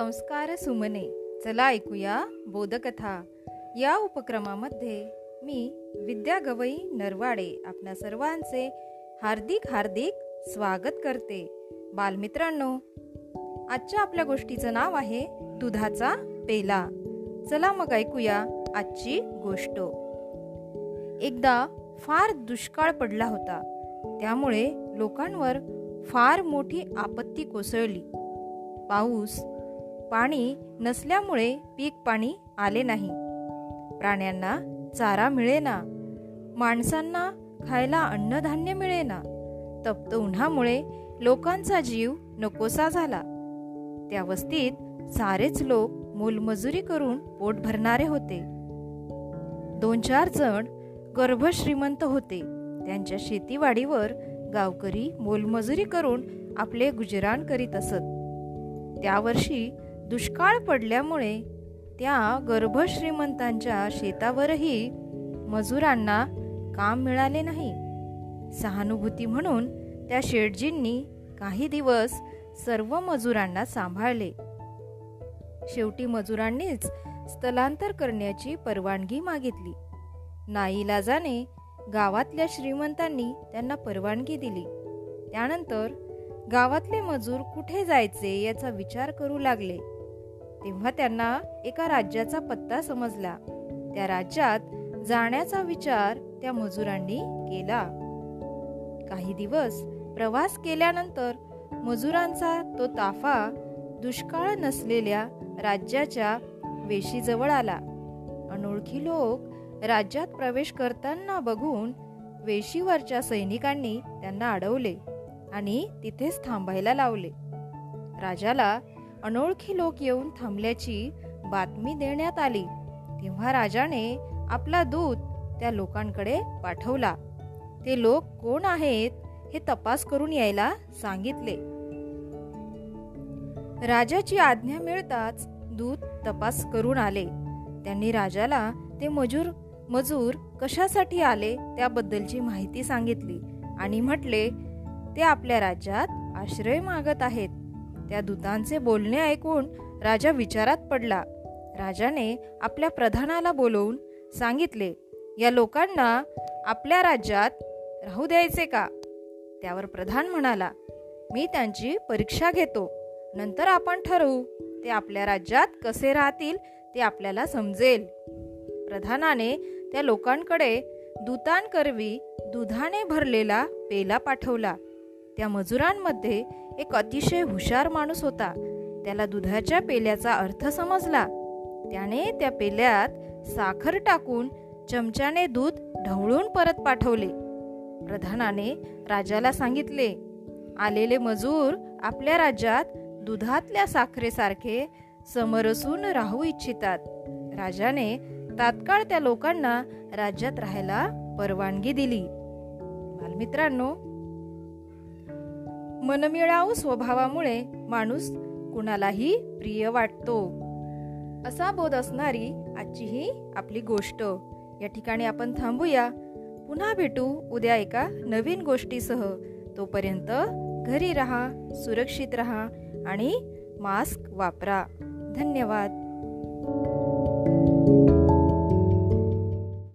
संस्कार सुमने. चला ऐकूया बोधकथा. या उपक्रमामध्ये मी विद्या गवई नरवाडे आपल्या सर्वांचे हार्दिक हार्दिक स्वागत करते. बालमित्रांनो आजच्या आपल्या गोष्टीचं नाव आहे दुधाचा पेला. चला मग ऐकूया आजची गोष्ट. एकदा फार दुष्काळ पडला होता. त्यामुळे लोकांवर फार मोठी आपत्ती कोसळली. पाऊस पाणी नसल्यामुळे पीक पाणी आले नाही. प्राण्यांना चारा मिळेना. माणसांना खायला अन्नधान्य मिळेना. तप्त उन्हामुळे लोकांचा जीव नकोसा झाला. त्या वस्तीत सारेच लोक मोलमजुरी करून पोट भरणारे होते. दोन चार जण गर्भश्रीमंत होते. त्यांच्या शेतीवाडीवर गावकरी मोलमजुरी करून आपले गुजराण करीत असत. त्या वर्षी दुष्काळ पडल्यामुळे त्या गर्भश्रीमंतांच्या शेतावरही मजुरांना काम मिळाले नाही. सहानुभूती म्हणून त्या शेठजींनी काही दिवस सर्व मजुरांना सांभाळले. शेवटी मजुरांनीच स्थलांतर करण्याची परवानगी मागितली. नाईलाजाने गावातल्या श्रीमंतांनी त्यांना परवानगी दिली. त्यानंतर गावातले मजूर कुठे जायचे याचा विचार करू लागले. तेव्हा त्यांना एका राज्याचा पत्ता समजला. त्या राज्यात जाण्याचा विचार त्या मजुरांनी केला. काही दिवस प्रवास केल्यानंतर मजुरांचा तो ताफा दुष्काळ नसलेल्या राज्याच्या वेशीजवळ आला. अनोळखी लोक राज्यात प्रवेश करताना बघून वेशीवरच्या सैनिकांनी त्यांना अडवले आणि तिथेच थांबायला लावले. राजाला अनोळखी लोक येऊन थांबल्याची बातमी देण्यात आली. तेव्हा राजाने आपला दूत त्या लोकांकडे पाठवला. ते लोक कोण आहेत हे तपास करून यायला सांगितले. राजाची आज्ञा मिळताच दूत तपास करून आले. त्यांनी राजाला ते मजूर मजूर कशासाठी आले त्याबद्दलची माहिती सांगितली आणि म्हटले ते आपल्या राज्यात आश्रय मागत आहेत. त्या दूतांचे बोलणे ऐकून राजा विचारात पडला. राजाने आपल्या प्रधानाला बोलवून सांगितले या लोकांना आपल्या राज्यात राहू द्यायचे का? त्यावर प्रधान म्हणाला मी त्यांची परीक्षा घेतो. नंतर आपण ठरवू ते आपल्या राज्यात कसे राहतील ते आपल्याला समजेल. प्रधानाने त्या लोकांकडे दूतांकरवी दुधाने भरलेला पेला पाठवला. त्या मजुरांमध्ये एक अतिशय हुशार माणूस होता. त्याला दुधाच्या पेल्याचा अर्थ समजला. त्याने त्या पेल्यात साखर टाकून चमच्याने दूध ढवळून परत पाठवले. प्रधानाने राजाला सांगितले आलेले मजूर आपल्या राज्यात दुधातल्या साखरेसारखे समरसून राहू इच्छितात. राजाने तात्काळ त्या लोकांना राज्यात राहायला परवानगी दिली. बालमित्रांनो मनमिळाऊ स्वभावामुळे माणूस कुणालाही प्रिय वाटतो. असा बोध असणारी आजची ही आपली गोष्ट. या ठिकाणी आपण थांबूया. पुन्हा भेटू उद्या एका नवीन गोष्टीसह. तोपर्यंत घरी राहा सुरक्षित राहा आणि मास्क वापरा. धन्यवाद.